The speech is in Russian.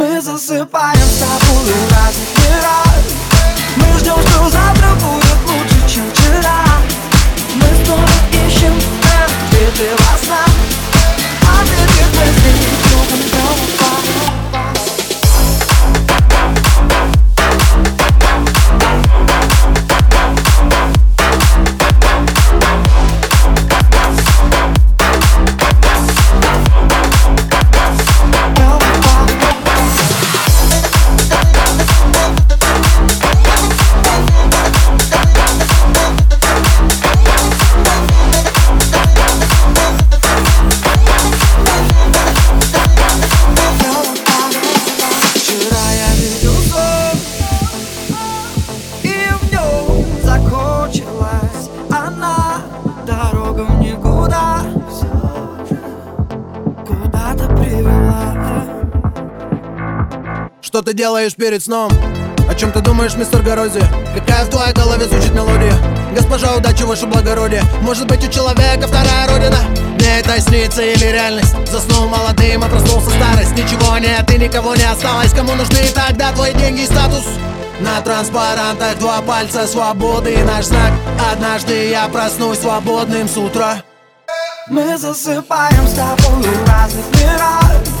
Мы засыпаем с тобой разных мирах. Мы ждем, что завтра Что ты делаешь перед сном? О чем ты думаешь, мистер Горози? Какая в твоей голове звучит мелодия? Госпожа, удачи, ваше благородие Может быть у человека вторая родина? Мне это снится или реальность? Заснул молодым, а проснулся старость Ничего нет и никого не осталось Кому нужны тогда твои деньги и статус? На транспарантах два пальца свободы наш знак. Однажды я проснусь свободным с утра. Мы засыпаем с тобой в разных мирах